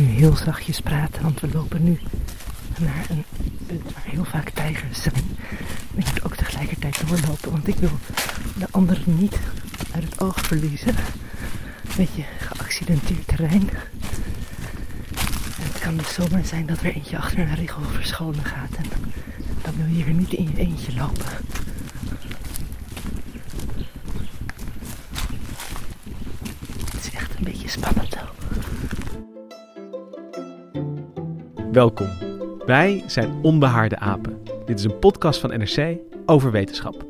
Nu heel zachtjes praten, want we lopen nu naar een punt waar heel vaak tijgers zijn. Ik moet ook tegelijkertijd doorlopen, want ik wil de anderen niet uit het oog verliezen. Een beetje geaccidenteerd terrein. En het kan dus zomaar zijn dat er eentje achter een richel verscholen gaat. En dan wil je hier niet in je eentje lopen. Het is echt een beetje spannend ook. Welkom. Wij zijn Onbehaarde Apen. Dit is een podcast van NRC over wetenschap.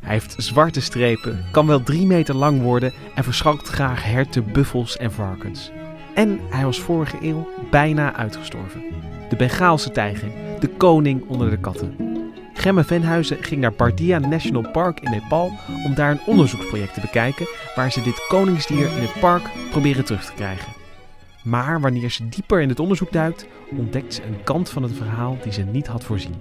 Hij heeft zwarte strepen, kan wel drie meter lang worden en verschalkt graag herten, buffels en varkens. En hij was vorige eeuw bijna uitgestorven. De Bengaalse tijger, de koning onder de katten. Gemme Venhuizen ging naar Bardia National Park in Nepal om daar een onderzoeksproject te bekijken waar ze dit koningsdier in het park proberen terug te krijgen. Maar wanneer ze dieper in het onderzoek duikt, ontdekt ze een kant van het verhaal die ze niet had voorzien.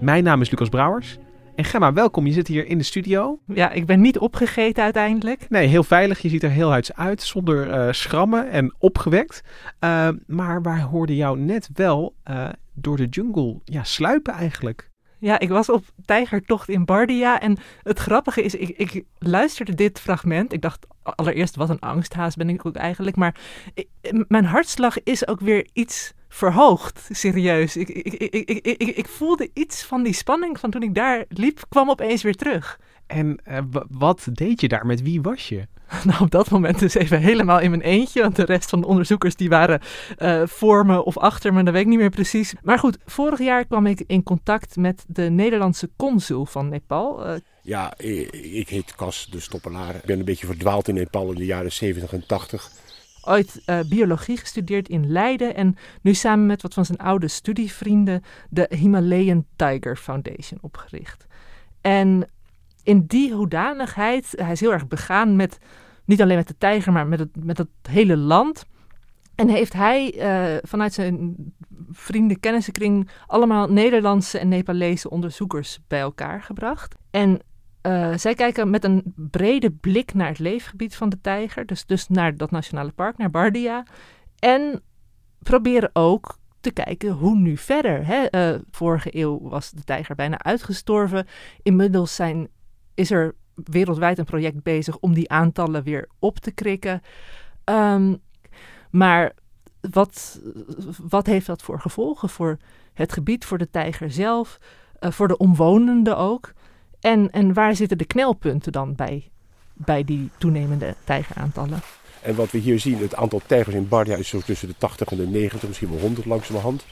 Mijn naam is Lucas Brouwers. En Gemma, welkom. Je zit hier in de studio. Ja, ik ben niet opgegeten uiteindelijk. Nee, heel veilig. Je ziet er heel huids uit, zonder eh, schrammen en opgewekt. Uh, maar wij hoorden jou net wel uh, door de jungle ja, sluipen eigenlijk. Ja, ik was op tijgertocht in Bardia en het grappige is, ik, ik luisterde dit fragment. Ik dacht allereerst, wat een angsthaas ben ik ook eigenlijk. Maar mijn hartslag is ook weer iets verhoogd, serieus. Ik, ik, ik, ik, ik, voelde iets van die spanning van toen ik daar liep, kwam opeens weer terug. En uh, wat deed je daar? Met wie was je? Nou, op dat moment dus even helemaal in mijn eentje. Want de rest van de onderzoekers die waren uh, voor me of achter me, dat weet ik niet meer precies. Maar goed, vorig jaar kwam ik in contact met de Nederlandse consul van Nepal. Uh, ja, ik heet Cas de Stoppenaar. Ik ben een beetje verdwaald in Nepal in de jaren 70 en 80 ooit uh, biologie gestudeerd in Leiden en nu samen met wat van zijn oude studievrienden de Himalayan Tiger Foundation opgericht. En in die hoedanigheid, hij is heel erg begaan met, niet alleen met de tijger, maar met het, met het hele land. En heeft hij uh, vanuit zijn vrienden, kennissenkring allemaal Nederlandse en Nepalese onderzoekers bij elkaar gebracht. En uh, zij kijken met een brede blik naar het leefgebied van de tijger, dus, dus naar dat nationale park, naar Bardia. En proberen ook te kijken hoe nu verder. Hè? Uh, vorige eeuw was de tijger bijna uitgestorven. Inmiddels zijn, is er wereldwijd een project bezig om die aantallen weer op te krikken. Um, maar wat, wat heeft dat voor gevolgen voor het gebied, voor de tijger zelf, uh, voor de omwonenden ook? En, en waar zitten de knelpunten dan bij, bij die toenemende tijgeraantallen? En wat we hier zien, het aantal tijgers in Bardia is zo tussen de 80 en de 90, misschien wel 100 langzamerhand.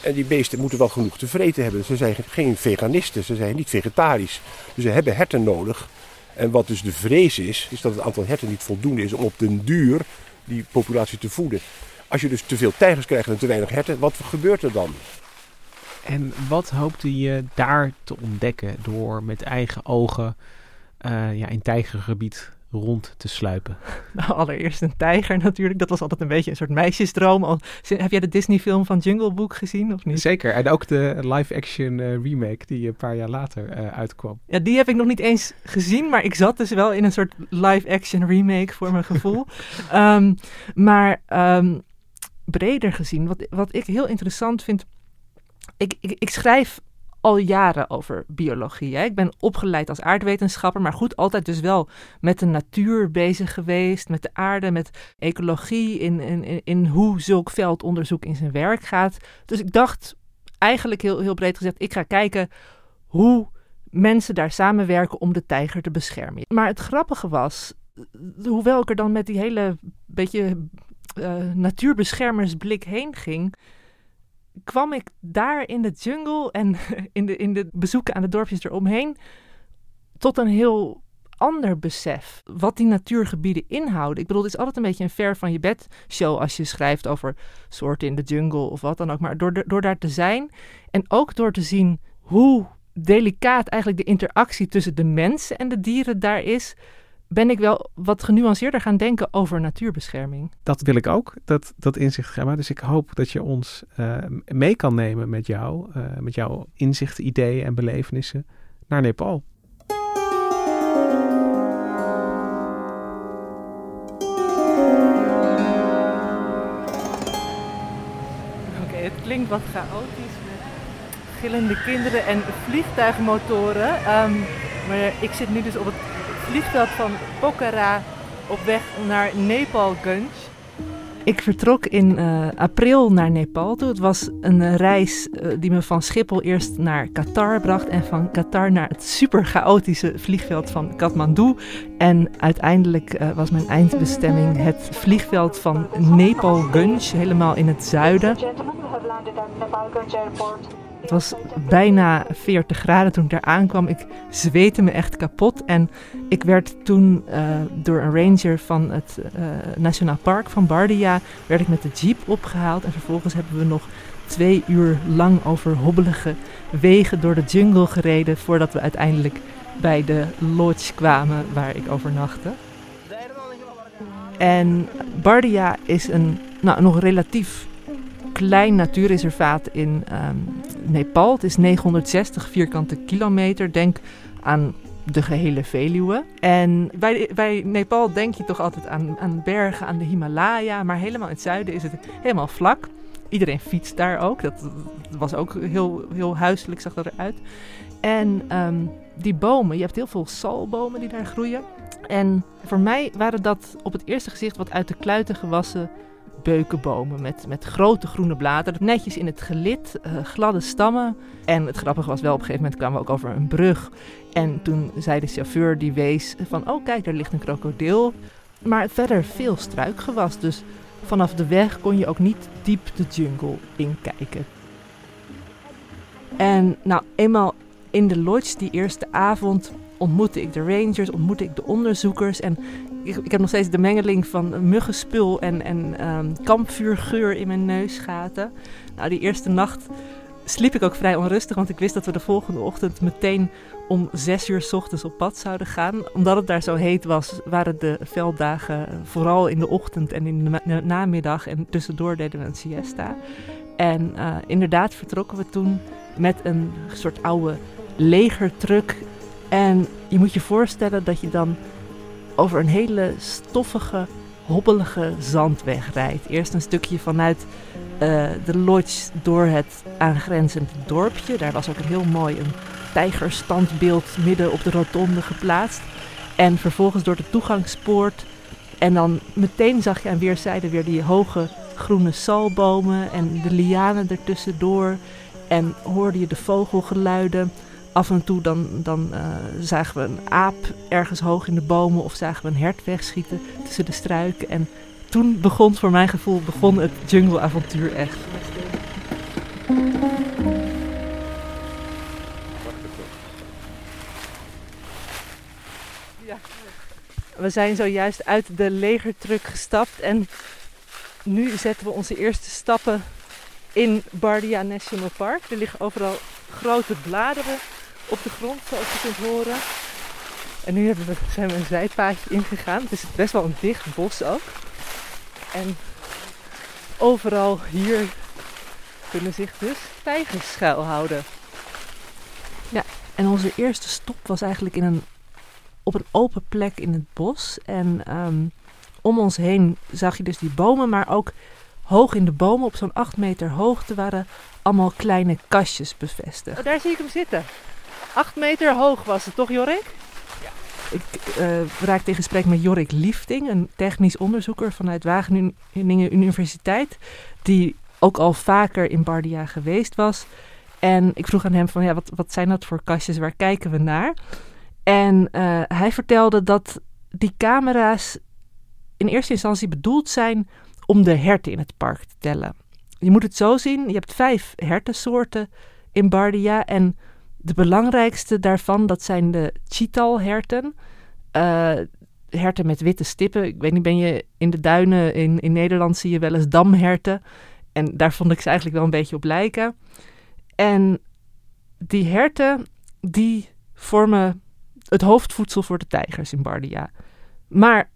En die beesten moeten wel genoeg te vreten hebben. Ze zijn geen veganisten, ze zijn niet vegetarisch. Dus ze hebben herten nodig. En wat dus de vrees is, is dat het aantal herten niet voldoende is om op den duur die populatie te voeden. Als je dus te veel tijgers krijgt en te weinig herten, wat gebeurt er dan? En wat hoopte je daar te ontdekken door met eigen ogen uh, ja, in tijgergebied rond te sluipen? Nou, allereerst een tijger natuurlijk. Dat was altijd een beetje een soort meisjesdroom. Al, heb jij de Disney-film van Jungle Book gezien of niet? Zeker. En ook de live-action uh, remake die een paar jaar later uh, uitkwam. Ja, die heb ik nog niet eens gezien. Maar ik zat dus wel in een soort live-action remake voor mijn gevoel. um, maar um, breder gezien, wat, wat ik heel interessant vind ik, ik, ik, schrijf al jaren over biologie. Ik ben opgeleid als aardwetenschapper, maar goed, altijd dus wel met de natuur bezig geweest, met de aarde, met ecologie, in, in, in hoe zulk veldonderzoek in zijn werk gaat. Dus ik dacht eigenlijk heel, heel breed gezegd, ik ga kijken hoe mensen daar samenwerken om de tijger te beschermen. Maar het grappige was, hoewel ik er dan met die hele beetje uh, natuurbeschermersblik heen ging, kwam ik daar in de jungle en in de, in de bezoeken aan de dorpjes eromheen tot een heel ander besef wat die natuurgebieden inhouden. Ik bedoel, het is altijd een beetje een ver van je bed show als je schrijft over soorten in de jungle of wat dan ook. Maar door, door daar te zijn en ook door te zien hoe delicaat eigenlijk de interactie tussen de mensen en de dieren daar is, ben ik wel wat genuanceerder gaan denken over natuurbescherming. Dat wil ik ook, dat, dat inzicht, Gemma. Dus ik hoop dat je ons uh, mee kan nemen met jou, uh, met jouw inzichten, ideeën en belevenissen naar Nepal. Oké, het klinkt wat chaotisch met gillende kinderen en vliegtuigmotoren. Um, maar ik zit nu dus op het vliegveld van Pokhara op weg naar Nepal-Gunj. Ik vertrok in uh, april naar Nepal toe. Het was een reis uh, die me van Schiphol eerst naar Qatar bracht en van Qatar naar het super chaotische vliegveld van Kathmandu. En uiteindelijk uh, was mijn eindbestemming het vliegveld van Nepal-Gunj, helemaal in het zuiden. Het was bijna 40 graden toen ik daar aankwam. Ik zweette me echt kapot. En ik werd toen uh, door een ranger van het uh, Nationaal Park van Bardia... werd ik met de jeep opgehaald. En vervolgens hebben we nog twee uur lang over hobbelige wegen door de jungle gereden... voordat we uiteindelijk bij de lodge kwamen waar ik overnachtte. En Bardia is een nou, nog relatief klein natuurreservaat in um, Nepal. Het is 960 vierkante kilometer. Denk aan de gehele Veluwe. En bij, Nepal denk je toch altijd aan, aan bergen, aan de Himalaya. Maar helemaal in het zuiden is het helemaal vlak. Iedereen fietst daar ook. Dat, was ook heel, heel huiselijk, zag dat eruit. En um, die bomen, je hebt heel veel salbomen die daar groeien. En voor mij waren dat op het eerste gezicht wat uit de kluiten gewassen beukenbomen met, met grote groene bladeren. Netjes in het gelid, uh, gladde stammen. En het grappige was wel, op een gegeven moment kwamen we ook over een brug. En toen zei de chauffeur, die wees van, oh kijk, daar ligt een krokodil. Maar verder veel struikgewas, dus vanaf de weg kon je ook niet diep de jungle inkijken. En nou, eenmaal in de lodge die eerste avond ontmoette ik de rangers, ontmoette ik de onderzoekers. En ik, ik heb nog steeds de mengeling van muggenspul en, en um, kampvuurgeur in mijn neusgaten. Nou, die eerste nacht sliep ik ook vrij onrustig, want ik wist dat we de volgende ochtend meteen om zes uur ochtends op pad zouden gaan. Omdat het daar zo heet was, waren de velddagen vooral in de ochtend en in de namiddag. En tussendoor deden we een siesta. En uh, inderdaad vertrokken we toen met een soort oude legertruck. En je moet je voorstellen dat je dan over een hele stoffige, hobbelige zandweg rijdt. Eerst een stukje vanuit uh, de lodge door het aangrenzend dorpje. Daar was ook een heel mooi een tijgerstandbeeld midden op de rotonde geplaatst. En vervolgens door de toegangspoort. En dan meteen zag je aan weerszijden weer die hoge groene salbomen en de lianen ertussendoor. En hoorde je de vogelgeluiden af en toe dan, dan uh, zagen we een aap ergens hoog in de bomen of zagen we een hert wegschieten tussen de struiken. En toen begon, voor mijn gevoel, begon het jungleavontuur echt. We zijn zojuist uit de legertruck gestapt en nu zetten we onze eerste stappen in Bardia National Park. Er liggen overal grote bladeren op de grond, zoals je kunt horen. En nu we, zijn we een zijpaadje ingegaan. Het is best wel een dicht bos ook. En overal hier kunnen zich dus tijgers schuilhouden. Ja, en onze eerste stop was eigenlijk in een, op een open plek in het bos. En um, om ons heen zag je dus die bomen, maar ook hoog in de bomen op zo'n 8 meter hoogte waren allemaal kleine kastjes bevestigd. Oh, daar zie ik hem zitten. 8 meter hoog was het, toch Jorik? Ja. Ik uh, raakte in gesprek met Jorik Liefting, een technisch onderzoeker vanuit Wageningen Universiteit, die ook al vaker in Bardia geweest was. En ik vroeg aan hem van, ja, wat, wat zijn dat voor kastjes, waar kijken we naar? En uh, hij vertelde dat die camera's in eerste instantie bedoeld zijn om de herten in het park te tellen. Je moet het zo zien, je hebt vijf hertensoorten in Bardia en De belangrijkste daarvan, dat zijn de chitalherten. Uh, herten met witte stippen. Ik weet niet, ben je in de duinen in, in Nederland zie je wel eens damherten. En daar vond ik ze eigenlijk wel een beetje op lijken. En die herten, die vormen het hoofdvoedsel voor de tijgers in Bardia. Maar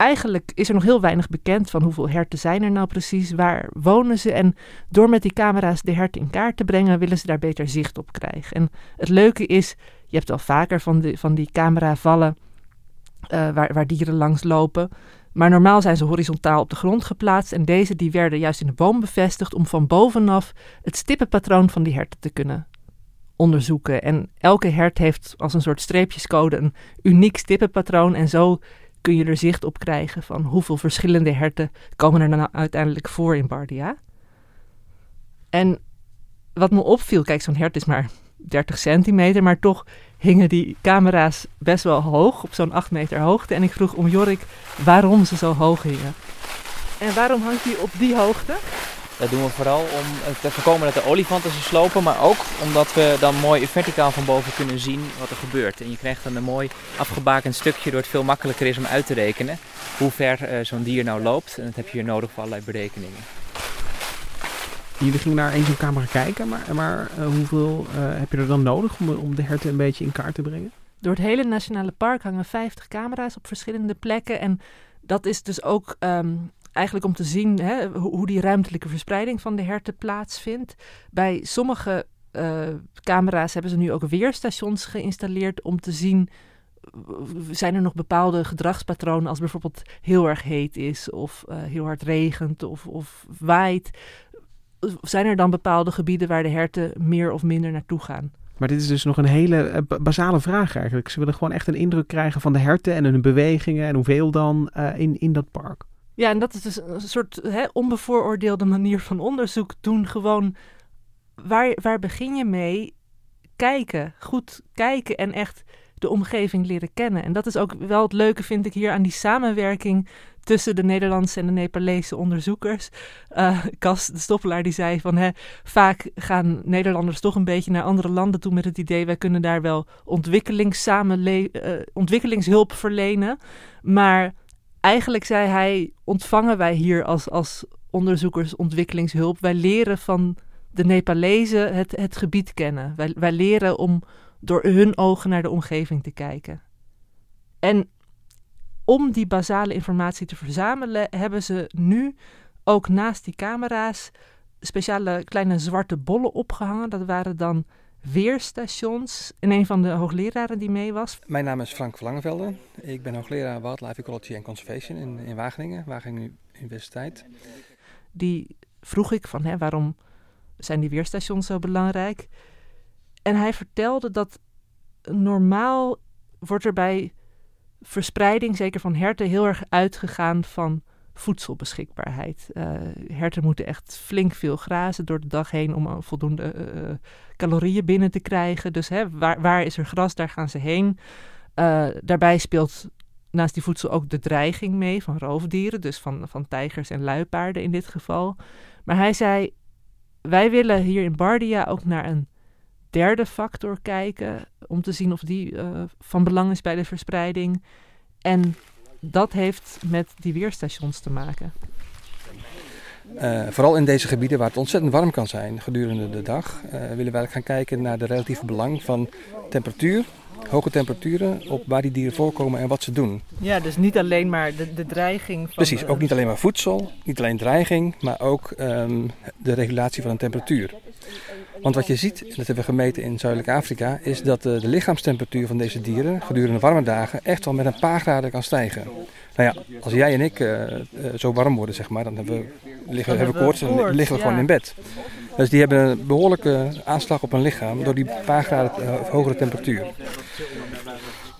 eigenlijk is er nog heel weinig bekend van hoeveel herten zijn er nou precies, waar wonen ze. En door met die camera's de herten in kaart te brengen, willen ze daar beter zicht op krijgen. En het leuke is, je hebt al vaker van, de, van die cameravallen uh, waar, waar dieren langs lopen. Maar normaal zijn ze horizontaal op de grond geplaatst en deze die werden juist in de boom bevestigd om van bovenaf het stippenpatroon van die herten te kunnen onderzoeken. En elke hert heeft als een soort streepjescode een uniek stippenpatroon en zo kun je er zicht op krijgen van hoeveel verschillende herten komen er dan uiteindelijk voor in Bardia. En wat me opviel, kijk, zo'n hert is maar 30 centimeter, maar toch hingen die camera's best wel hoog, op zo'n 8 meter hoogte. En ik vroeg om Jorik waarom ze zo hoog hingen. En waarom hangt die op die hoogte? Dat doen we vooral om te voorkomen dat de olifanten ze slopen, maar ook omdat we dan mooi verticaal van boven kunnen zien wat er gebeurt. En je krijgt dan een mooi afgebakend stukje, door het veel makkelijker is om uit te rekenen hoe ver uh, zo'n dier nou loopt. En dat heb je hier nodig voor allerlei berekeningen. Jullie gingen naar één zo'n camera kijken, maar, maar uh, hoeveel uh, heb je er dan nodig om, om de herten een beetje in kaart te brengen? Door het hele nationale park hangen 50 camera's op verschillende plekken. En dat is dus ook um, eigenlijk om te zien hè, hoe die ruimtelijke verspreiding van de herten plaatsvindt. Bij sommige uh, camera's hebben ze nu ook weerstations geïnstalleerd om te zien zijn er nog bepaalde gedragspatronen als bijvoorbeeld heel erg heet is of uh, heel hard regent of, of waait. Zijn er dan bepaalde gebieden waar de herten meer of minder naartoe gaan? Maar dit is dus nog een hele uh, basale vraag eigenlijk. Ze willen gewoon echt een indruk krijgen van de herten en hun bewegingen en hoeveel dan in, in dat park. Ja, en dat is dus een soort hè, onbevooroordeelde manier van onderzoek doen. Gewoon, waar, waar begin je mee? Kijken, goed kijken en echt de omgeving leren kennen. En dat is ook wel het leuke, vind ik, hier aan die samenwerking tussen de Nederlandse en de Nepalese onderzoekers. Uh, Cas de Stoppelaar die zei van hè, vaak gaan Nederlanders toch een beetje naar andere landen toe met het idee wij kunnen daar wel uh, ontwikkelingshulp verlenen. Maar eigenlijk zei hij, ontvangen wij hier als, als onderzoekers ontwikkelingshulp. Wij leren van de Nepalezen het, het gebied kennen. Wij, wij leren om door hun ogen naar de omgeving te kijken. En om die basale informatie te verzamelen, hebben ze nu ook naast die camera's speciale kleine zwarte bollen opgehangen. Dat waren dan weerstations. En een van de hoogleraren die mee was. Mijn naam is Frank Verlangenvelde. Ik ben hoogleraar Wildlife Ecology and Conservation in, in Wageningen, Wageningen Universiteit. Die vroeg ik van hè, waarom zijn die weerstations zo belangrijk? En hij vertelde dat normaal wordt er bij verspreiding, zeker van herten, heel erg uitgegaan van voedselbeschikbaarheid. Uh, herten moeten echt flink veel grazen door de dag heen om voldoende uh, calorieën binnen te krijgen. Dus hè, waar, waar is er gras, daar gaan ze heen. Daarbij speelt naast die voedsel ook de dreiging mee van roofdieren, dus van, van tijgers en luipaarden in dit geval. Maar hij zei, wij willen hier in Bardia ook naar een derde factor kijken, om te zien of die van belang is bij de verspreiding. En dat heeft met die weerstations te maken. Uh, vooral in deze gebieden waar het ontzettend warm kan zijn gedurende de dag, uh, willen wij gaan kijken naar de relatieve belang van temperatuur, hoge temperaturen, op waar die dieren voorkomen en wat ze doen. Ja, dus niet alleen maar de, de dreiging van... Precies, ook niet alleen maar voedsel, niet alleen dreiging, maar ook um, de regulatie van een temperatuur. Want wat je ziet, en dat hebben we gemeten in Zuidelijk Afrika, is dat de, de lichaamstemperatuur van deze dieren gedurende warme dagen echt wel met een paar graden kan stijgen. Nou ja, als jij en ik uh, uh, zo warm worden, zeg maar, dan hebben we, liggen, hebben we koorts en liggen we gewoon in bed. Dus die hebben een behoorlijke aanslag op hun lichaam door die paar graden uh, hogere temperatuur.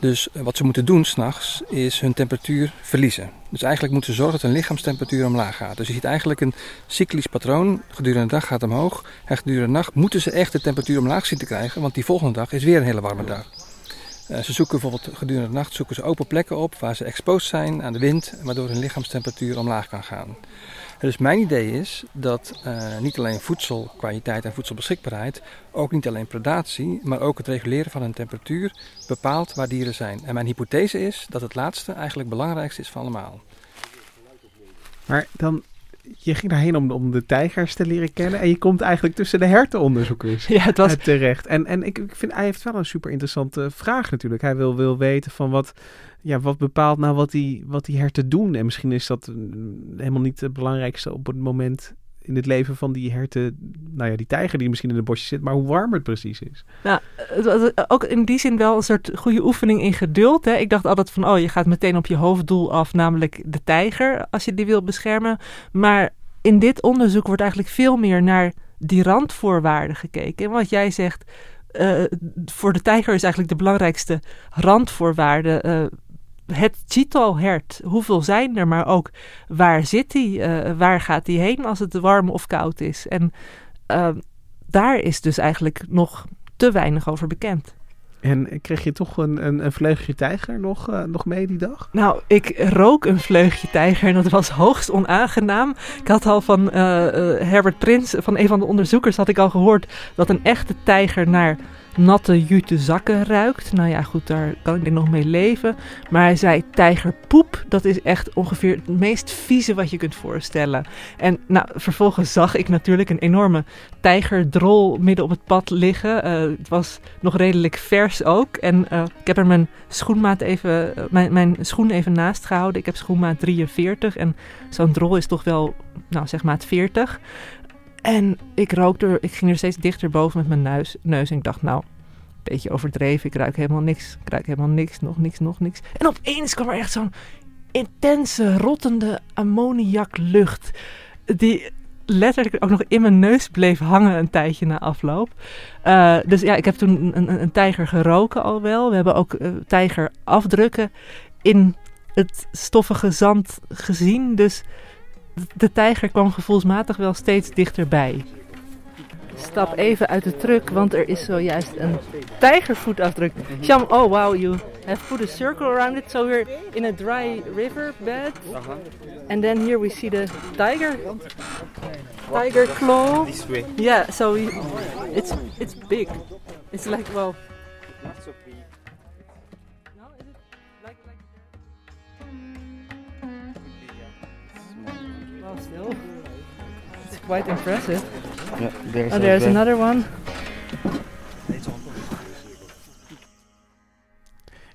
Dus wat ze moeten doen s'nachts is hun temperatuur verliezen. Dus eigenlijk moeten ze zorgen dat hun lichaamstemperatuur omlaag gaat. Dus je ziet eigenlijk een cyclisch patroon. Gedurende de dag gaat het omhoog. En gedurende de nacht moeten ze echt de temperatuur omlaag zien te krijgen. Want die volgende dag is weer een hele warme dag. Uh, ze zoeken bijvoorbeeld gedurende de nacht zoeken ze open plekken op waar ze exposed zijn aan de wind. Waardoor hun lichaamstemperatuur omlaag kan gaan. Dus mijn idee is dat uh, niet alleen voedselkwaliteit en voedselbeschikbaarheid, ook niet alleen predatie, maar ook het reguleren van een temperatuur bepaalt waar dieren zijn. En mijn hypothese is dat het laatste eigenlijk het belangrijkste is van allemaal. Maar dan je ging daarheen om, om de tijgers te leren kennen. En je komt eigenlijk tussen de hertenonderzoekers ja, het was... terecht. En, en ik, ik vind, hij heeft wel een super interessante vraag natuurlijk. Hij wil, wil weten van wat, ja, wat bepaalt nou wat die, wat die herten doen. En misschien is dat mm, helemaal niet het belangrijkste op het moment in het leven van die herten, nou ja, die tijger die misschien in het bosje zit, maar hoe warm het precies is. Nou, ook in die zin wel een soort goede oefening in geduld. Hè. Ik dacht altijd van, oh, je gaat meteen op je hoofddoel af, namelijk de tijger, als je die wil beschermen. Maar in dit onderzoek wordt eigenlijk veel meer naar die randvoorwaarden gekeken. En wat jij zegt, uh, voor de tijger is eigenlijk de belangrijkste randvoorwaarde uh, het Cheetal-hert. Hoeveel zijn er, maar ook waar zit hij? Uh, waar gaat hij heen als het warm of koud is? En daar is dus eigenlijk nog te weinig over bekend. En kreeg je toch een, een, een vleugje tijger nog, uh, nog mee die dag? Nou, ik rook een vleugje tijger en dat was hoogst onaangenaam. Ik had al van uh, Herbert Prins, van een van de onderzoekers, had ik al gehoord dat een echte tijger naar natte jute zakken ruikt. Nou ja, goed, daar kan ik denk nog mee leven. Maar hij zei tijgerpoep, dat is echt ongeveer het meest vieze wat je kunt voorstellen. En nou, vervolgens zag ik natuurlijk een enorme tijgerdrol midden op het pad liggen. Uh, het was nog redelijk vers ook. En uh, ik heb er mijn schoenmaat even, uh, mijn, mijn schoen even naast gehouden. Ik heb schoenmaat 43 en zo'n drol is toch wel, nou zeg maar 40. En ik rookte, ik ging er steeds dichter boven met mijn neus, neus en ik dacht, nou, een beetje overdreven, ik ruik helemaal niks, ik ruik helemaal niks, nog niks, nog niks. En opeens kwam er echt zo'n intense, rottende ammoniaklucht, die letterlijk ook nog in mijn neus bleef hangen een tijdje na afloop. Uh, dus ja, ik heb toen een, een, tijger geroken al wel. We hebben ook uh, tijgerafdrukken in het stoffige zand gezien. Dus de tijger kwam gevoelsmatig wel steeds dichterbij. Stap even uit de truck, want er is zojuist een tijgervoetafdruk. Sham, oh wow, you have put a circle around it. So we're in a dry river bed. And then here we see the tiger. Tiger claw. This way. Yeah, so we, it's it's big. It's like well. Quite impressive. Yeah, there's, Oh, there's another one.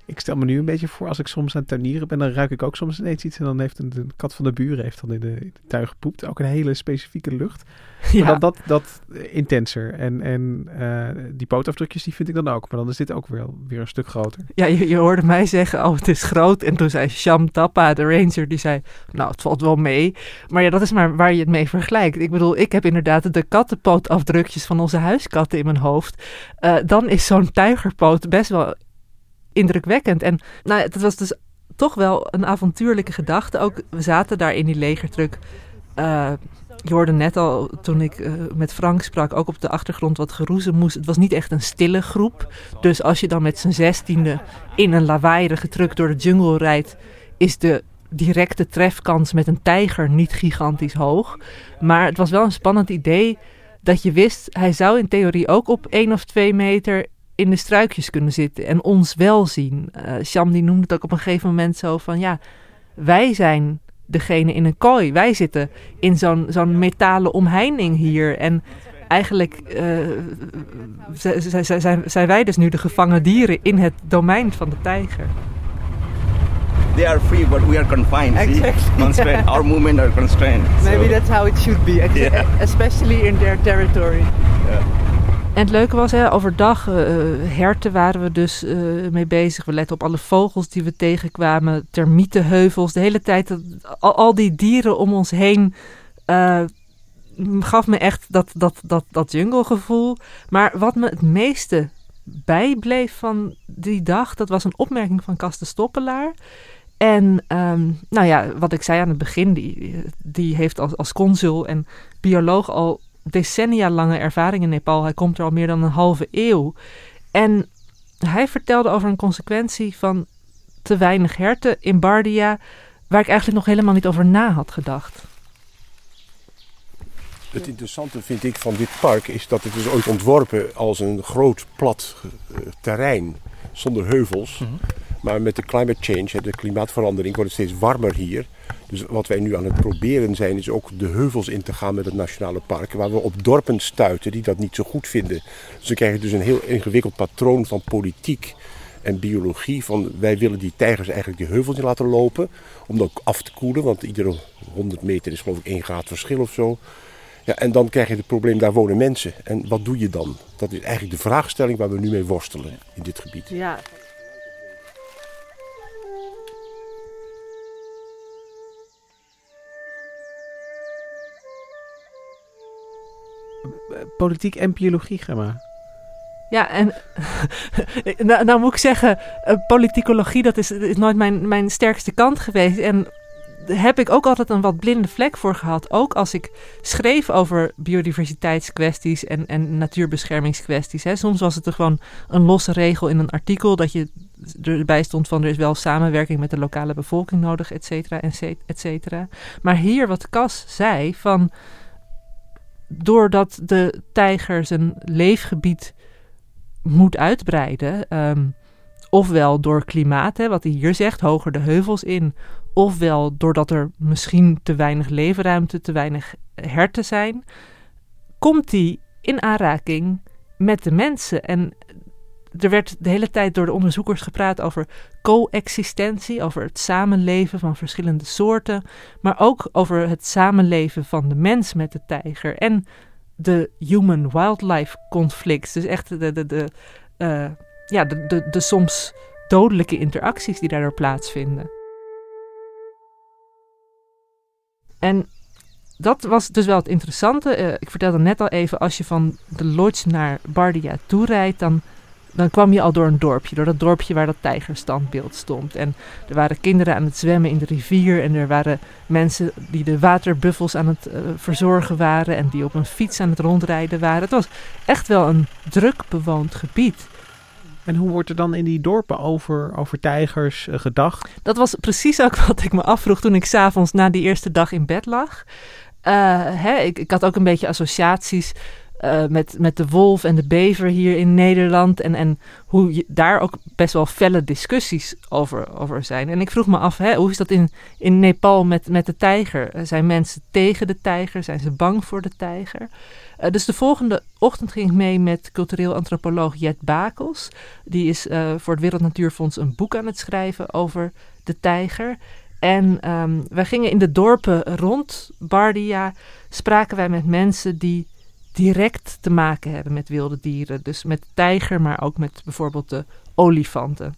Ik stel me nu een beetje voor, als ik soms aan het tuinieren ben, dan ruik ik ook soms ineens iets. En dan heeft een, de kat van de buren heeft dan in de, in de tuin gepoept. Ook een hele specifieke lucht. Ja. Maar dat, dat, dat eh, intenser. En, en eh, die pootafdrukjes, die vind ik dan ook. Maar dan is dit ook weer, weer een stuk groter. Ja, je, je hoorde mij zeggen, oh het is groot. En toen zei Sham Tappa, de ranger, die zei, nou het valt wel mee. Maar ja, dat is maar waar je het mee vergelijkt. Ik bedoel, ik heb inderdaad de kattenpootafdrukjes van onze huiskatten in mijn hoofd. Eh, dan is zo'n tijgerpoot best wel indrukwekkend. En nou, het was dus toch wel een avontuurlijke gedachte. Ook, we zaten daar in die legertruck. Uh, je hoorde net al, toen ik uh, met Frank sprak, ook op de achtergrond wat geroezen moest. Het was niet echt een stille groep. Dus als je dan met z'n zestiende in een lawaaierige truck door de jungle rijdt, is de directe trefkans met een tijger niet gigantisch hoog. Maar het was wel een spannend idee dat je wist, hij zou in theorie ook op één of twee meter in de struikjes kunnen zitten en ons wel zien. Uh, Sham die noemde het ook op een gegeven moment zo van ja, wij zijn degene in een kooi. Wij zitten in zo'n zo'n metalen omheining hier. En eigenlijk uh, zijn, zijn wij dus nu de gevangen dieren in het domein van de tijger. They are free, but we are confined. Exactly. Constrained. Our movement are constrained. Maybe so, that's how it should be, Yeah. especially in their territory. yeah. En het leuke was, hè, overdag, uh, herten waren we dus uh, mee bezig. We letten op alle vogels die we tegenkwamen, termietenheuvels. De hele tijd, al, die dieren om ons heen gaf me echt dat, dat, dat, dat junglegevoel. Maar wat me het meeste bijbleef van die dag, dat was een opmerking van Kaste Stoppelaar. En um, nou ja, wat ik zei aan het begin, die, die heeft als, als consul en bioloog al decennia lange ervaring in Nepal. Hij komt er al meer dan een halve eeuw. En hij vertelde over een consequentie van te weinig herten in Bardia, waar ik eigenlijk nog helemaal niet over na had gedacht. Het interessante vind ik van dit park is dat het is ooit ontworpen als een groot plat eh, terrein zonder heuvels. Mhm. Maar met de climate change, de klimaatverandering, wordt het steeds warmer hier. Dus wat wij nu aan het proberen zijn, is ook de heuvels in te gaan met het nationale park. Waar we op dorpen stuiten die dat niet zo goed vinden. Dus dan krijg je dus een heel ingewikkeld patroon van politiek en biologie. Van wij willen die tijgers eigenlijk die heuvels in laten lopen. Om dat ook af te koelen, want iedere 100 meter is geloof ik 1 graad verschil of zo. Ja, en dan krijg je het probleem, daar wonen mensen. En wat doe je dan? Dat is eigenlijk de vraagstelling waar we nu mee worstelen in dit gebied. Ja. Politiek en biologie, Gemma. Ja, en nou, nou moet ik zeggen, eh, politicologie, dat is, nooit mijn, mijn sterkste kant geweest. En heb ik ook altijd een wat blinde vlek voor gehad. Ook als ik schreef over biodiversiteitskwesties en, en natuurbeschermingskwesties. Hè. Soms was het er gewoon een losse regel in een artikel dat je erbij stond van er is wel samenwerking met de lokale bevolking nodig, et cetera, et cetera. Maar hier wat Cas zei van doordat de tijger zijn leefgebied moet uitbreiden, ehm, ofwel door klimaat, hè, wat hij hier zegt, hoger de heuvels in, ofwel doordat er misschien te weinig leefruimte, te weinig herten zijn, komt hij in aanraking met de mensen. En er werd de hele tijd door de onderzoekers gepraat over coexistentie, over het samenleven van verschillende soorten, maar ook over het samenleven van de mens met de tijger en de human-wildlife conflicts. Dus echt de, de, de, uh, ja, de, de, de soms dodelijke interacties die daardoor plaatsvinden. En dat was dus wel het interessante. Uh, ik vertelde net al even, als je van de lodge naar Bardia toe rijdt, dan dan kwam je al door een dorpje, door dat dorpje waar dat tijgerstandbeeld stond. En er waren kinderen aan het zwemmen in de rivier en er waren mensen die de waterbuffels aan het uh, verzorgen waren en die op een fiets aan het rondrijden waren. Het was echt wel een druk bewoond gebied. En hoe wordt er dan in die dorpen over, over tijgers uh, gedacht? Dat was precies ook wat ik me afvroeg toen ik s'avonds na die eerste dag in bed lag. Uh, hè, ik, ik had ook een beetje associaties uh, met, met de wolf en de bever hier in Nederland. En, en hoe daar ook best wel felle discussies over, over zijn. En ik vroeg me af, hè, hoe is dat in, in Nepal met, met de tijger? Eh, zijn mensen tegen de tijger? Zijn ze bang voor de tijger? Uh, dus de volgende ochtend ging ik mee met cultureel antropoloog Jet Bakels. Die is voor het Wereld Natuurfonds een boek aan het schrijven over de tijger. En um, wij gingen in de dorpen rond Bardia, spraken wij met mensen die direct te maken hebben met wilde dieren. Dus met tijger, maar ook met bijvoorbeeld de olifanten.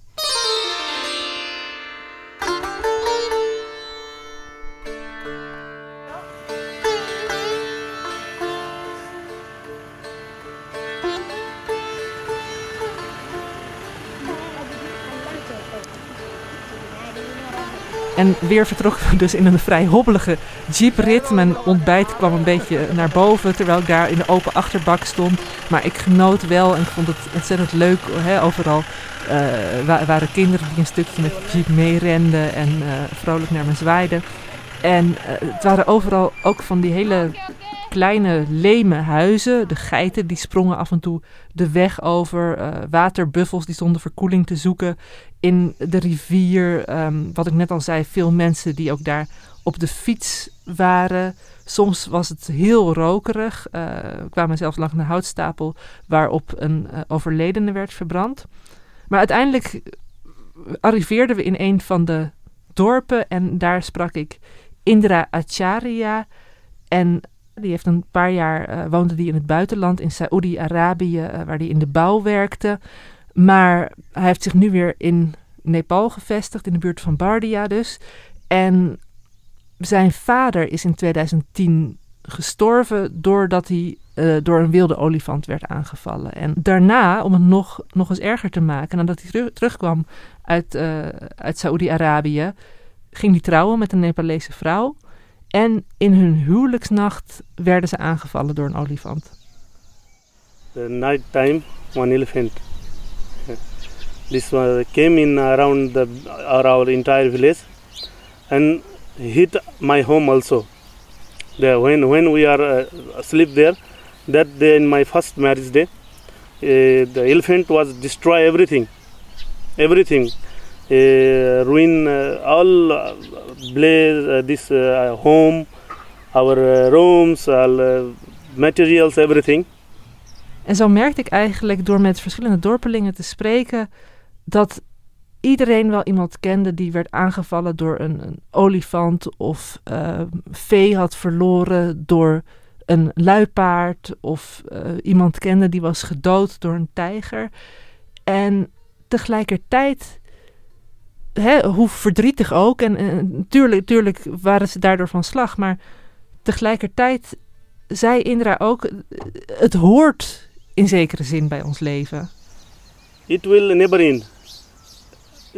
En weer vertrokken we dus in een vrij hobbelige jeeprit. Mijn ontbijt kwam een beetje naar boven terwijl ik daar in de open achterbak stond. Maar ik genoot wel en vond het ontzettend leuk. Hè, overal uh, waren kinderen die een stukje met de jeep meerenden en uh, vrolijk naar me zwaaiden. En uh, het waren overal ook van die hele kleine leme huizen. De geiten die sprongen af en toe de weg over. Waterbuffels die stonden verkoeling te zoeken in de rivier. Um, wat ik net al zei, veel mensen die ook daar op de fiets waren. Soms was het heel rokerig. Uh, we kwamen zelfs langs een houtstapel waarop een uh, overledene werd verbrand. Maar uiteindelijk arriveerden we in een van de dorpen en daar sprak ik Indra Acharya. En die heeft een paar jaar uh, woonde die in het buitenland in Saoedi-Arabië, waar hij in de bouw werkte. Maar hij heeft zich nu weer in Nepal gevestigd, in de buurt van Bardia dus. En zijn vader is in 2010 gestorven doordat hij uh, door een wilde olifant werd aangevallen. En daarna, om het nog, nog eens erger te maken, nadat hij terug, terugkwam uit, uit Saoedi-Arabië, ging hij trouwen met een Nepalese vrouw. En in hun huwelijksnacht werden ze aangevallen door een olifant. The night time, one elephant. This came in around the our entire village and hit my home also. When when we are uh, asleep there, that day in my first marriage day, uh, the elephant was destroy everything, everything, uh, ruin uh, all, uh, blaze uh, this home, our rooms, all materials, everything. En zo merkte ik eigenlijk door met verschillende dorpelingen te spreken dat iedereen wel iemand kende die werd aangevallen door een, een olifant of uh, vee had verloren door een luipaard of uh, iemand kende die was gedood door een tijger. En tegelijkertijd, hè, hoe verdrietig ook, en, en tuurlijk, tuurlijk waren ze daardoor van slag, maar tegelijkertijd zei Indra ook, het hoort in zekere zin bij ons leven. It will never end.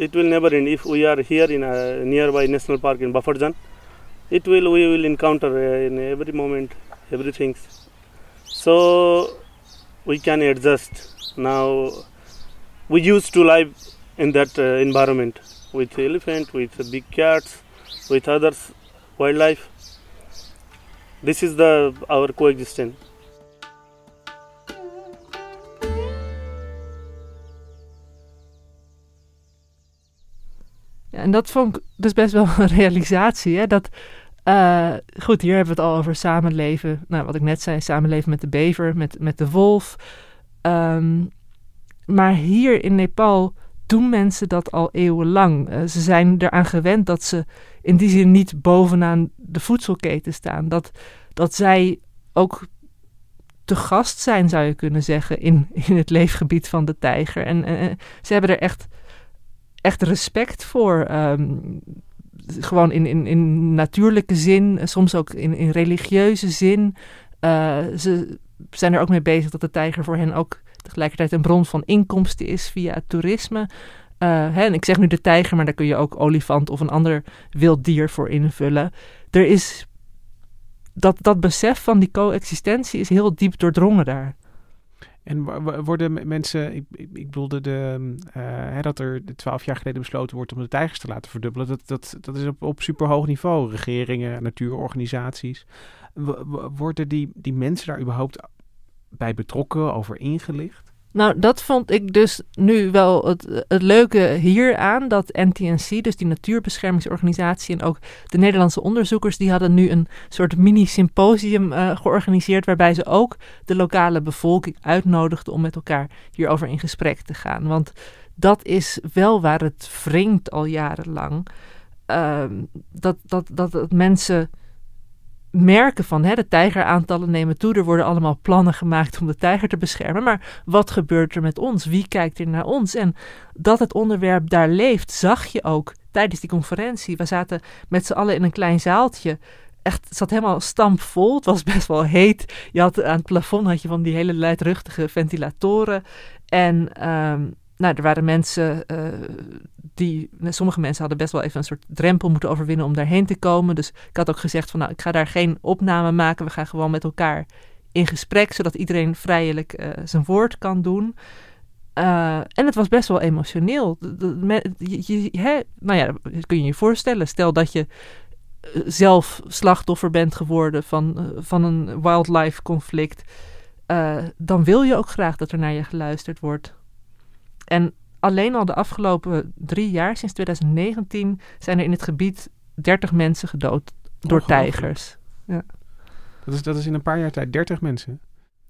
It will never end. If we are here in a nearby national park in Bufferzone, it will we will encounter uh, in every moment everything. So we can adjust. Now we used to live in that uh, environment with elephant, with big cats, with others wildlife. This is the our coexistence. En dat vond ik dus best wel een realisatie. Hè? Dat, uh, goed, hier hebben we het al over samenleven. Nou, wat ik net zei, samenleven met de bever, met, met de wolf. Um, maar hier in Nepal doen mensen dat al eeuwenlang. Uh, ze zijn eraan gewend dat ze in die zin niet bovenaan de voedselketen staan. Dat, dat zij ook te gast zijn, zou je kunnen zeggen, in, in het leefgebied van de tijger. En ze hebben er echt echt respect voor. Um, gewoon in, in, in natuurlijke zin, soms ook in, in religieuze zin. Uh, ze zijn er ook mee bezig dat de tijger voor hen ook tegelijkertijd een bron van inkomsten is via toerisme. Uh, hè, en ik zeg nu de tijger, maar daar kun je ook olifant of een ander wild dier voor invullen. Er is dat, dat besef van die coexistentie is heel diep doordrongen daar. En worden mensen, ik, ik bedoelde de, uh, hè, dat er twaalf jaar geleden besloten wordt om de tijgers te laten verdubbelen. Dat, dat, dat is op, op superhoog niveau. Regeringen, natuurorganisaties. Worden die, die mensen daar überhaupt bij betrokken, over ingelicht? Nou, dat vond ik dus nu wel het, leuke hier aan. Dat NTNC, dus die natuurbeschermingsorganisatie en ook de Nederlandse onderzoekers, die hadden nu een soort mini-symposium uh, georganiseerd. Waarbij ze ook de lokale bevolking uitnodigden om met elkaar hierover in gesprek te gaan. Want dat is wel waar het wringt al jarenlang. Uh, dat, dat, dat, dat mensen merken van hè, de tijgeraantallen nemen toe. Er worden allemaal plannen gemaakt om de tijger te beschermen. Maar wat gebeurt er met ons? Wie kijkt er naar ons? En dat het onderwerp daar leeft, zag je ook tijdens die conferentie. We zaten met z'n allen in een klein zaaltje. Echt, het zat helemaal stampvol. Het was best wel heet. Je had aan het plafond had je van die hele luidruchtige ventilatoren. En um, nou, er waren mensen uh, die, sommige mensen hadden best wel even een soort drempel moeten overwinnen om daarheen te komen. Dus ik had ook gezegd van nou, ik ga daar geen opname maken. We gaan gewoon met elkaar in gesprek, zodat iedereen vrijelijk uh, zijn woord kan doen. Uh, en het was best wel emotioneel. Je, hè, nou ja, dat kun je je voorstellen. Stel dat je zelf slachtoffer bent geworden van, van een wildlife conflict. dan wil je ook graag dat er naar je geluisterd wordt. En alleen al de afgelopen drie jaar, sinds 2019, zijn er in het gebied 30 mensen gedood door tijgers. Ja. Dat, is, dat is in een paar jaar tijd 30 mensen.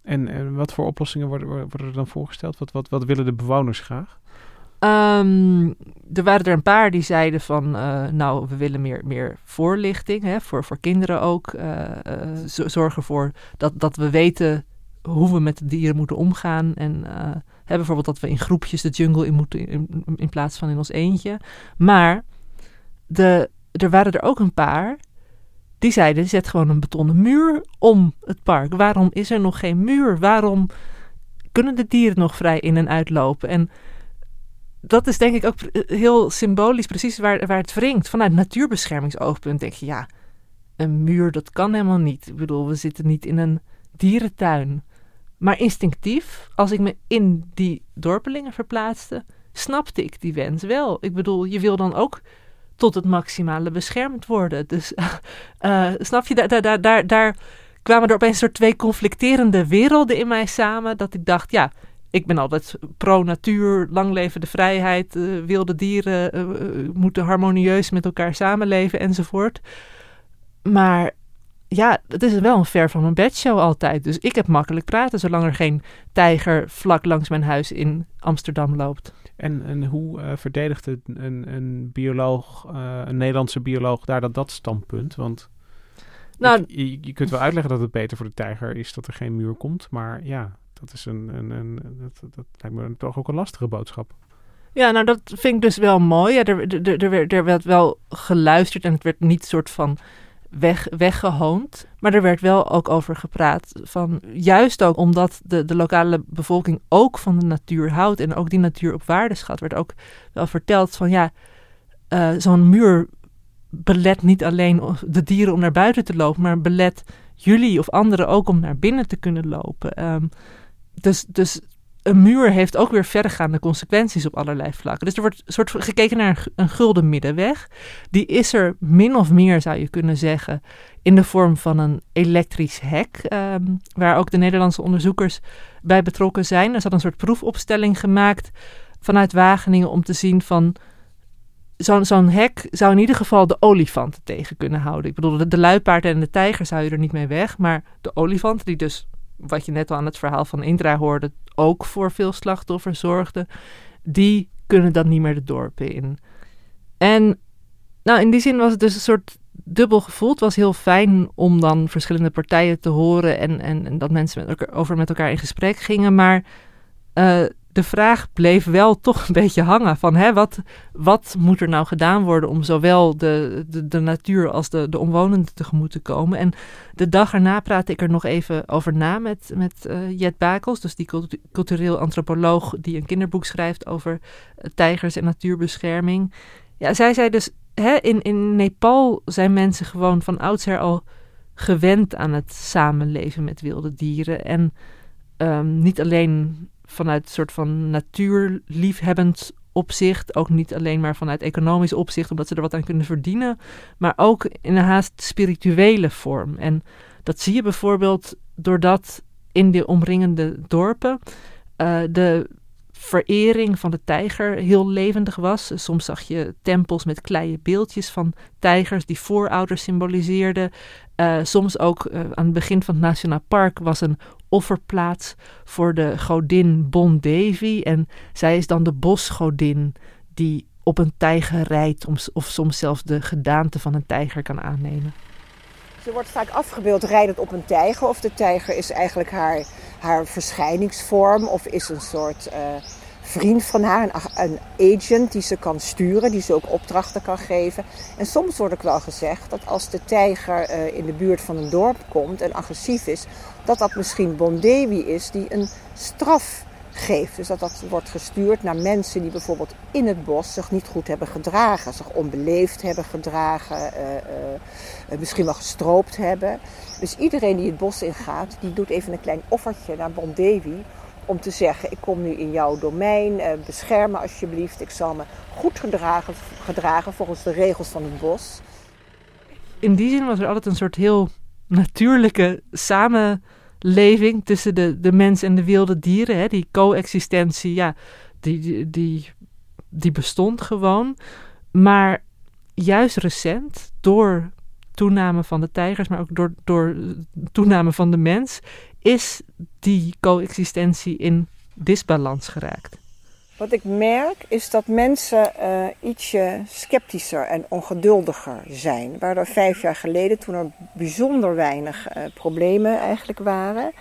En, en wat voor oplossingen worden, worden er dan voorgesteld? Wat, wat, wat willen de bewoners graag? Um, er waren er een paar die zeiden van, uh, nou, we willen meer, meer voorlichting, hè, voor, voor kinderen ook. Uh, uh, zorgen ervoor dat, dat we weten hoe we met de dieren moeten omgaan. En Bijvoorbeeld dat we in groepjes de jungle in moeten in, in plaats van in ons eentje. Maar de, er waren er ook een paar die zeiden: zet gewoon een betonnen muur om het park. Waarom is er nog geen muur? Waarom kunnen de dieren nog vrij in en uitlopen? En dat is denk ik ook heel symbolisch, precies waar, waar het wringt. Vanuit natuurbeschermingsoogpunt denk je: ja, een muur dat kan helemaal niet. Ik bedoel, we zitten niet in een dierentuin. Maar instinctief, als ik me in die dorpelingen verplaatste, snapte ik die wens wel. Ik bedoel, je wil dan ook tot het maximale beschermd worden. Dus uh, snap je, daar, daar, daar, daar kwamen er opeens soort twee conflicterende werelden in mij samen. Dat ik dacht, ja, ik ben altijd pro-natuur, lang leven de vrijheid, uh, wilde dieren uh, moeten harmonieus met elkaar samenleven enzovoort. Maar ja, het is wel een ver van mijn bedshow altijd. Dus ik heb makkelijk praten zolang er geen tijger vlak langs mijn huis in Amsterdam loopt. En, en hoe uh, verdedigt een, een, een bioloog, uh, een Nederlandse bioloog, daar dat, dat standpunt? Want nou, je, je, kunt wel uitleggen dat het beter voor de tijger is dat er geen muur komt. Maar ja, dat is een, een, een dat, dat lijkt me toch ook een lastige boodschap. Ja, nou dat vind ik dus wel mooi. Ja, er, er, er, werd, er werd wel geluisterd en het werd niet soort van weg, weggehoond. Maar er werd wel ook over gepraat. Van, juist ook omdat de, de lokale bevolking ook van de natuur houdt en ook die natuur op waarde schat, werd ook wel verteld van ja, uh, zo'n muur belet niet alleen de dieren om naar buiten te lopen, maar belet jullie of anderen ook om naar binnen te kunnen lopen. Um, dus, dus een muur heeft ook weer verregaande consequenties op allerlei vlakken. Dus er wordt soort gekeken naar een, gulden middenweg. Die is er min of meer, zou je kunnen zeggen, in de vorm van een elektrisch hek. Um, waar ook de Nederlandse onderzoekers bij betrokken zijn. Er zat een soort proefopstelling gemaakt vanuit Wageningen om te zien van. Zo'n hek zou in ieder geval de olifanten tegen kunnen houden. Ik bedoel, de, de luipaarden en de tijger zou je er niet mee weg. Maar de olifanten, die dus wat je net al aan het verhaal van Indra hoorde, ook voor veel slachtoffers zorgde, die kunnen dan niet meer de dorpen in. En nou, in die zin was het dus een soort dubbel gevoel. Het was heel fijn om dan verschillende partijen te horen en, en, dat mensen met elkaar, over met elkaar in gesprek gingen. Maar uh, de vraag bleef wel toch een beetje hangen van hè, wat, wat moet er nou gedaan worden om zowel de, de, natuur als de, de omwonenden tegemoet te komen. En de dag erna praatte ik er nog even over na met, met uh, Jet Bakels, dus die cultureel antropoloog die een kinderboek schrijft over uh, tijgers en natuurbescherming. Ja, zij zei dus, hè, in, in Nepal zijn mensen gewoon van oudsher al gewend aan het samenleven met wilde dieren. En um, niet alleen vanuit een soort van natuurliefhebbend opzicht. Ook niet alleen maar vanuit economisch opzicht, omdat ze er wat aan kunnen verdienen. Maar ook in een haast spirituele vorm. En dat zie je bijvoorbeeld doordat in de omringende dorpen uh, de verering van de tijger heel levendig was. Soms zag je tempels met kleine beeldjes van tijgers die voorouders symboliseerden. Uh, soms ook uh, aan het begin van het Nationaal Park was een offerplaats voor de godin Bon Devi. En zij is dan de bosgodin die op een tijger rijdt of soms zelfs de gedaante van een tijger kan aannemen. Ze wordt vaak afgebeeld rijdend op een tijger. Of de tijger is eigenlijk haar, haar verschijningsvorm. Of is een soort uh, vriend van haar, een, agent die ze kan sturen. Die ze ook opdrachten kan geven. En soms wordt ook wel gezegd dat als de tijger uh, in de buurt van een dorp komt en agressief is. Dat dat misschien Bondewi is die een straf geeft. Dus dat dat wordt gestuurd naar mensen die bijvoorbeeld in het bos zich niet goed hebben gedragen. Zich onbeleefd hebben gedragen, uh, uh, misschien wel gestroopt hebben. Dus iedereen die het bos ingaat, die doet even een klein offertje naar Bondevi. Om te zeggen, ik kom nu in jouw domein, uh, bescherm me alsjeblieft. Ik zal me goed gedragen, gedragen volgens de regels van het bos. In die zin was er altijd een soort heel natuurlijke samen leving tussen de, de mens en de wilde dieren. Hè, die coexistentie, ja, die, die, die, die bestond gewoon. Maar juist recent, door toename van de tijgers, maar ook door, door toename van de mens, is die coexistentie in disbalans geraakt. Wat ik merk is dat mensen uh, ietsje sceptischer en ongeduldiger zijn. Waardoor vijf jaar geleden, toen er bijzonder weinig uh, problemen eigenlijk waren.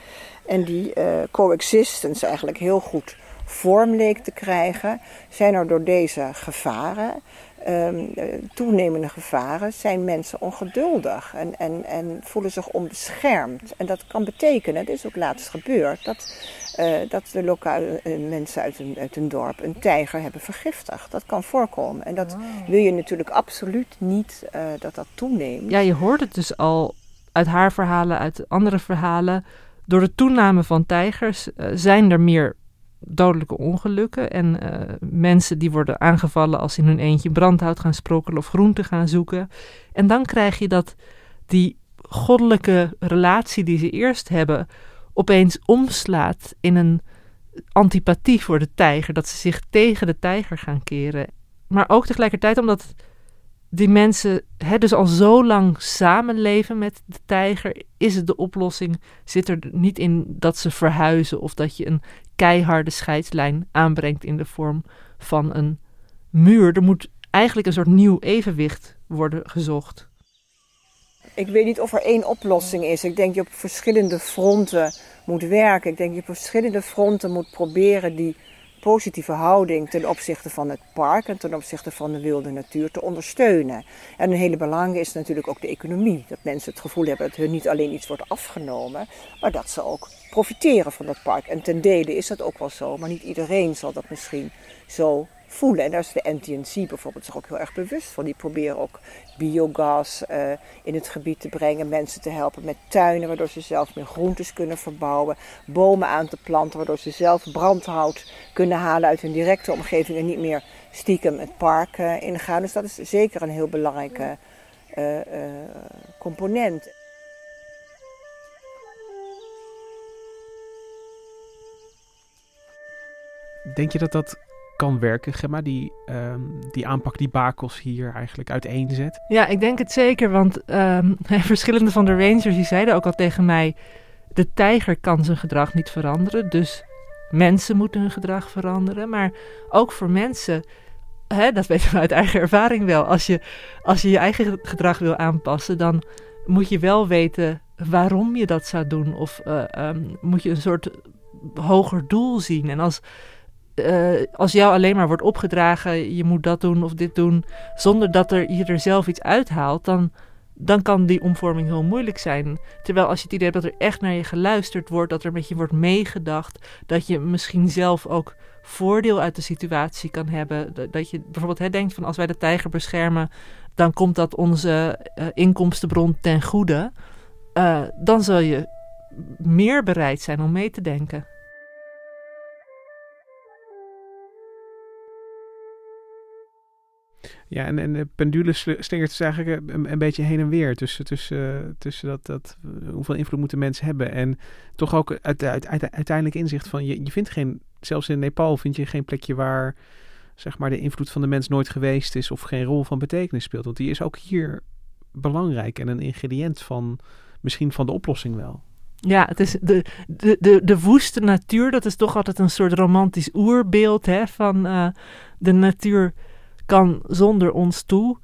En die uh, coexistence eigenlijk heel goed vorm leek te krijgen. Zijn er door deze gevaren um, toenemende gevaren zijn mensen ongeduldig en, en, en voelen zich onbeschermd. En dat kan betekenen, dit is ook laatst gebeurd, dat, uh, dat de lokale uh, mensen uit een, uit een dorp een tijger hebben vergiftigd. Dat kan voorkomen. En dat wow. wil je natuurlijk absoluut niet uh, dat dat toeneemt. Ja, je hoort het dus al uit haar verhalen, uit andere verhalen. Door de toename van tijgers zijn er meer dodelijke ongelukken. En mensen die worden aangevallen als ze in hun eentje brandhout gaan sprokkelen of groenten gaan zoeken. En dan krijg je dat die goddelijke relatie die ze eerst hebben, opeens omslaat in een antipathie voor de tijger. Dat ze zich tegen de tijger gaan keren. Maar ook tegelijkertijd omdat die mensen hè, dus al zo lang samenleven met de tijger, is het de oplossing, zit er niet in dat ze verhuizen of dat je een keiharde scheidslijn aanbrengt in de vorm van een muur. Er moet eigenlijk een soort nieuw evenwicht worden gezocht. Ik weet niet of er één oplossing is. Ik denk dat je op verschillende fronten moet werken. Ik denk dat je op verschillende fronten moet proberen die positieve houding ten opzichte van het park en ten opzichte van de wilde natuur te ondersteunen. En een hele belangrijke is natuurlijk ook de economie. Dat mensen het gevoel hebben dat hun niet alleen iets wordt afgenomen, maar dat ze ook profiteren van dat park. En ten dele is dat ook wel zo, maar niet iedereen zal dat misschien zo voelen. En daar is de NTNC bijvoorbeeld zich ook heel erg bewust van. Die proberen ook biogas uh, in het gebied te brengen, mensen te helpen met tuinen, waardoor ze zelf meer groentes kunnen verbouwen, bomen aan te planten, waardoor ze zelf brandhout kunnen halen uit hun directe omgeving en niet meer stiekem het park uh, ingaan. Dus dat is zeker een heel belangrijke uh, component. Denk je dat dat kan werken, Gemma, die, um, die aanpak die Bakos hier eigenlijk uiteenzet? Ja, ik denk het zeker, want um, verschillende van de rangers die zeiden ook al tegen mij, de tijger kan zijn gedrag niet veranderen, dus mensen moeten hun gedrag veranderen, maar ook voor mensen, hè, dat weten we uit eigen ervaring wel, als je, als je je eigen gedrag wil aanpassen, dan moet je wel weten waarom je dat zou doen, of uh, um, moet je een soort hoger doel zien. En als uh, als jou alleen maar wordt opgedragen, je moet dat doen of dit doen, zonder dat er, je er zelf iets uithaalt, dan, dan kan die omvorming heel moeilijk zijn. Terwijl als je het idee hebt dat er echt naar je geluisterd wordt, dat er met je wordt meegedacht, dat je misschien zelf ook voordeel uit de situatie kan hebben. Dat je bijvoorbeeld denkt van als wij de tijger beschermen, dan komt dat onze uh, inkomstenbron ten goede. Uh, dan zal je meer bereid zijn om mee te denken. Ja, en, en de pendule slingert dus eigenlijk een, een, beetje heen en weer tussen, tussen, tussen dat, dat, hoeveel invloed moeten mensen hebben. En toch ook uit, uit, uit, uiteindelijk inzicht van, je, je vindt geen, zelfs in Nepal vind je geen plekje waar zeg maar, de invloed van de mens nooit geweest is of geen rol van betekenis speelt. Want die is ook hier belangrijk en een ingrediënt van misschien van de oplossing wel. Ja, het is de, de, de, de woeste natuur, dat is toch altijd een soort romantisch oerbeeld hè, van de natuur kan zonder ons toe.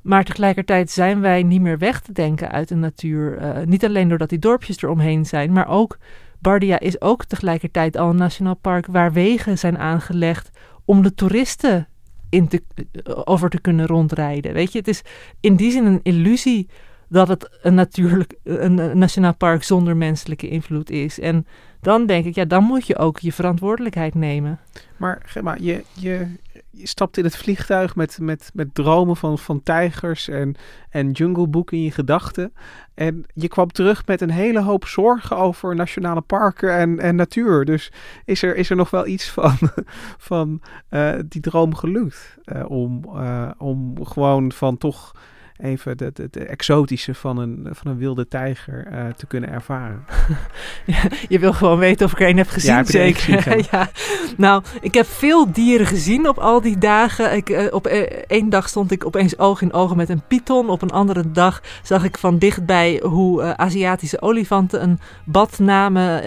Maar tegelijkertijd zijn wij niet meer weg te denken uit de natuur. Uh, niet alleen doordat die dorpjes eromheen zijn, maar ook Bardia is ook tegelijkertijd al een nationaal park waar wegen zijn aangelegd om de toeristen in te, uh, over te kunnen rondrijden. Weet je, het is in die zin een illusie dat het een natuurlijk een, nationaal park zonder menselijke invloed is. En dan denk ik, ja, dan moet je ook je verantwoordelijkheid nemen. Maar Gemma, je, je je stapt in het vliegtuig met, met, met dromen van, van tijgers en, en Jungle Book in je gedachten. En je kwam terug met een hele hoop zorgen over nationale parken en, en natuur. Dus is er, is er nog wel iets van, van uh, die droom gelukt? Uh, om, uh, om gewoon van toch even het, het, exotische van een, van een wilde tijger uh, te kunnen ervaren. ja, je wil gewoon weten of ik er een heb gezien, ja, zeker. Gezien, ja. Nou, ik heb veel dieren gezien op al die dagen. Ik, uh, op uh, één dag stond ik opeens oog in oog met een python. Op een andere dag zag ik van dichtbij hoe Aziatische olifanten een bad namen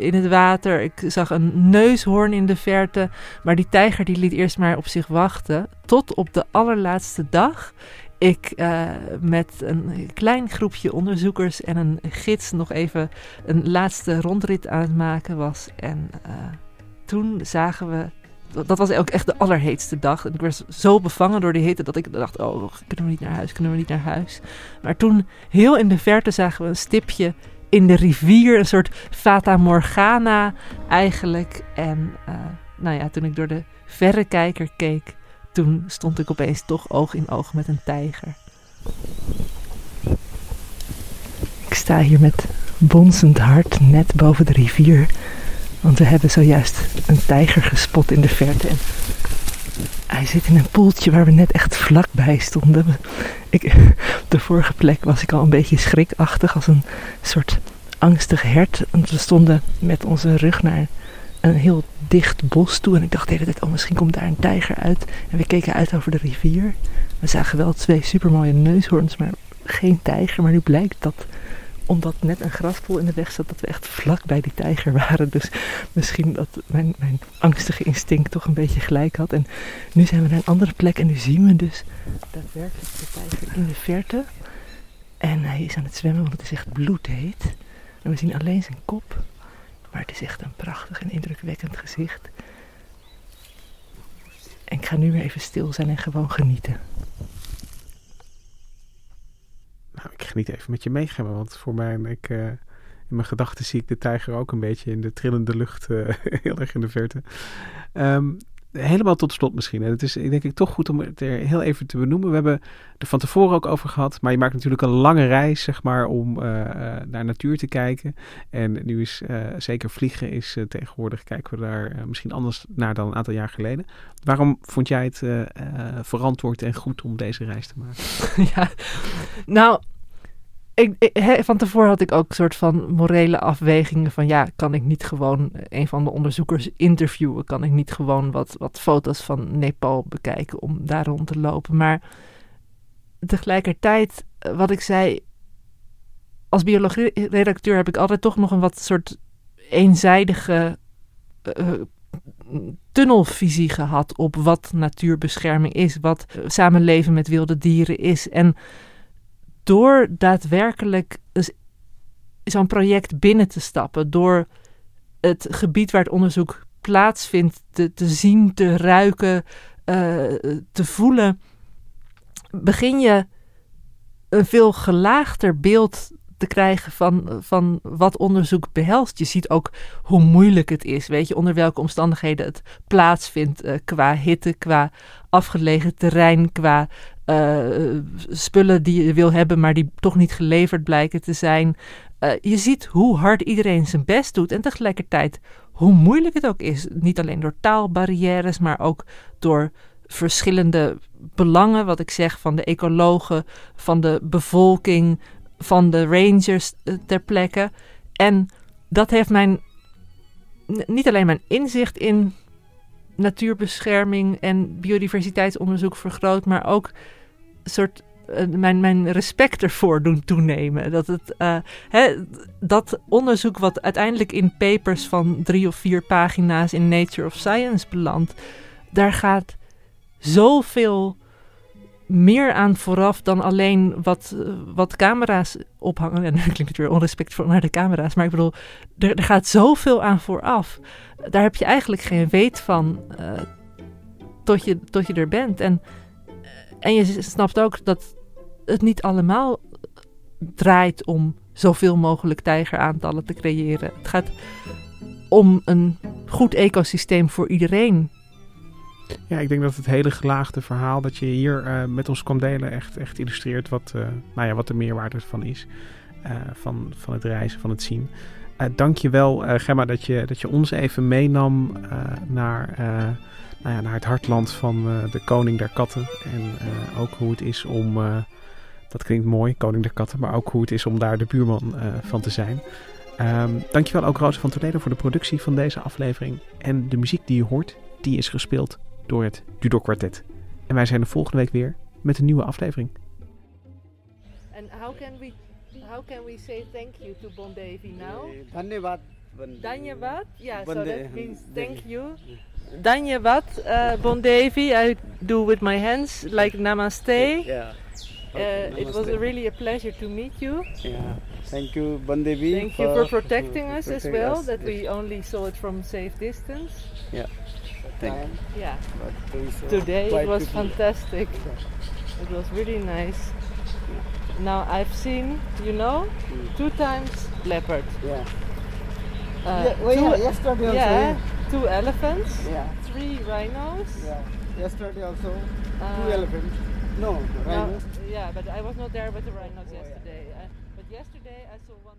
in het water. Ik zag een neushoorn in de verte. Maar die tijger die liet eerst maar op zich wachten. Tot op de allerlaatste dag ik uh, met een klein groepje onderzoekers en een gids nog even een laatste rondrit aan het maken was. En uh, toen zagen we. Dat was ook echt de allerheetste dag. En ik werd zo bevangen door die hitte dat ik dacht: oh, kunnen we niet naar huis? Kunnen we niet naar huis? Maar toen, heel in de verte, zagen we een stipje in de rivier. Een soort Fata Morgana eigenlijk. En uh, nou ja, toen ik door de verrekijker keek toen stond ik opeens toch oog in oog met een tijger. Ik sta hier met bonzend hart net boven de rivier, Want we hebben zojuist een tijger gespot in de verte. Hij zit in een poeltje waar we net echt vlakbij stonden. Ik, op de vorige plek was ik al een beetje schrikachtig als een soort angstig hert. Want we stonden met onze rug naar een heel dicht bos toe. En ik dacht de hele tijd, oh misschien komt daar een tijger uit. En we keken uit over de rivier. We zagen wel twee supermooie neushoorns, maar geen tijger. Maar nu blijkt dat omdat net een graspoel in de weg zat, dat we echt vlak bij die tijger waren. Dus misschien dat mijn, mijn angstige instinct toch een beetje gelijk had. En nu zijn we naar een andere plek en nu zien we dus daadwerkelijk de tijger in de verte. En hij is aan het zwemmen, want het is echt bloedheet. En we zien alleen zijn kop. Maar het is echt een prachtig en indrukwekkend gezicht. En ik ga nu weer even stil zijn en gewoon genieten. Nou, ik geniet even met je meegaan, want voor mij, ik, uh, in mijn gedachten zie ik de tijger ook een beetje in de trillende lucht, uh, heel erg in de verte. Um, helemaal tot slot misschien. En het is denk ik toch goed om het er heel even te benoemen. We hebben er van tevoren ook over gehad. Maar je maakt natuurlijk een lange reis, zeg maar, om uh, naar natuur te kijken. En nu is uh, zeker vliegen is tegenwoordig, kijken we daar misschien anders naar dan een aantal jaar geleden. Waarom vond jij het verantwoord en goed om deze reis te maken? ja, nou, van tevoren had ik ook een soort van morele afwegingen van ja, kan ik niet gewoon een van de onderzoekers interviewen? Kan ik niet gewoon wat, wat foto's van Nepal bekijken om daar rond te lopen? Maar tegelijkertijd, wat ik zei, als biologie-redacteur heb ik altijd toch nog een wat soort eenzijdige uh, tunnelvisie gehad op wat natuurbescherming is, wat samenleven met wilde dieren is. En door daadwerkelijk zo'n project binnen te stappen, door het gebied waar het onderzoek plaatsvindt te, zien, te ruiken, uh, te voelen, begin je een veel gelaagder beeld te krijgen van, van wat onderzoek behelst. Je ziet ook hoe moeilijk het is, weet je, onder welke omstandigheden het plaatsvindt uh, qua hitte, qua afgelegen terrein, qua uh, spullen die je wil hebben, maar die toch niet geleverd blijken te zijn. Uh, je ziet hoe hard iedereen zijn best doet en tegelijkertijd hoe moeilijk het ook is. Niet alleen door taalbarrières, maar ook door verschillende belangen, wat ik zeg, van de ecologen, van de bevolking, van de rangers uh, ter plekke. En dat heeft mijn, niet alleen mijn inzicht in natuurbescherming en biodiversiteitsonderzoek vergroot, maar ook soort uh, mijn, mijn respect ervoor doen toenemen. Dat, het, uh, hè, dat onderzoek wat uiteindelijk in papers van drie of vier pagina's in Nature of Science belandt, daar gaat zoveel meer aan vooraf dan alleen wat, uh, wat camera's ophangen. En nu klinkt het weer onrespectvol naar de camera's, maar ik bedoel, er, er gaat zoveel aan vooraf. Daar heb je eigenlijk geen weet van uh, tot, je, tot je er bent. En, en je snapt ook dat het niet allemaal draait om zoveel mogelijk tijgeraantallen te creëren. Het gaat om een goed ecosysteem voor iedereen. Ja, ik denk dat het hele gelaagde verhaal dat je hier uh, met ons kwam delen echt, echt illustreert wat, uh, nou ja, wat de meerwaarde van is. Uh, van, van het reizen, van het zien. Dank je wel, Gemma, dat je, dat je ons even meenam naar, nou ja, naar het hartland van de koning der katten. En ook hoe het is om, dat klinkt mooi, koning der katten, maar ook hoe het is om daar de buurman van te zijn. Um, dankjewel ook Roos van Toledo voor de productie van deze aflevering. En de muziek die je hoort, die is gespeeld door het Dudok Quartet. En wij zijn er volgende week weer met een nieuwe aflevering. And how can we how can we say thank you to Bondevi now? Dhanyavad. Dhanyavad? Yeah, so that means thank you. Dhanyavad, uh, Bondevi. I do with my hands like namaste. Yeah. Uh, it was a really a pleasure to meet you. Yeah. Thank you, Bandevi. Thank you for protecting us as well, us. that we only saw it from safe distance. Yeah. Thank um, yeah. Today it was fantastic. It was really nice. Now I've seen, you know, mm. two times leopard. Yeah. Uh, yeah, well, two, yeah, yesterday also. Yeah, two elephants. Yeah. Three rhinos. Yeah. Yesterday also, uh, two elephants. No, rhinos. No, yeah, but I was not there with the rhinos oh, yesterday. Uh, but yesterday I saw one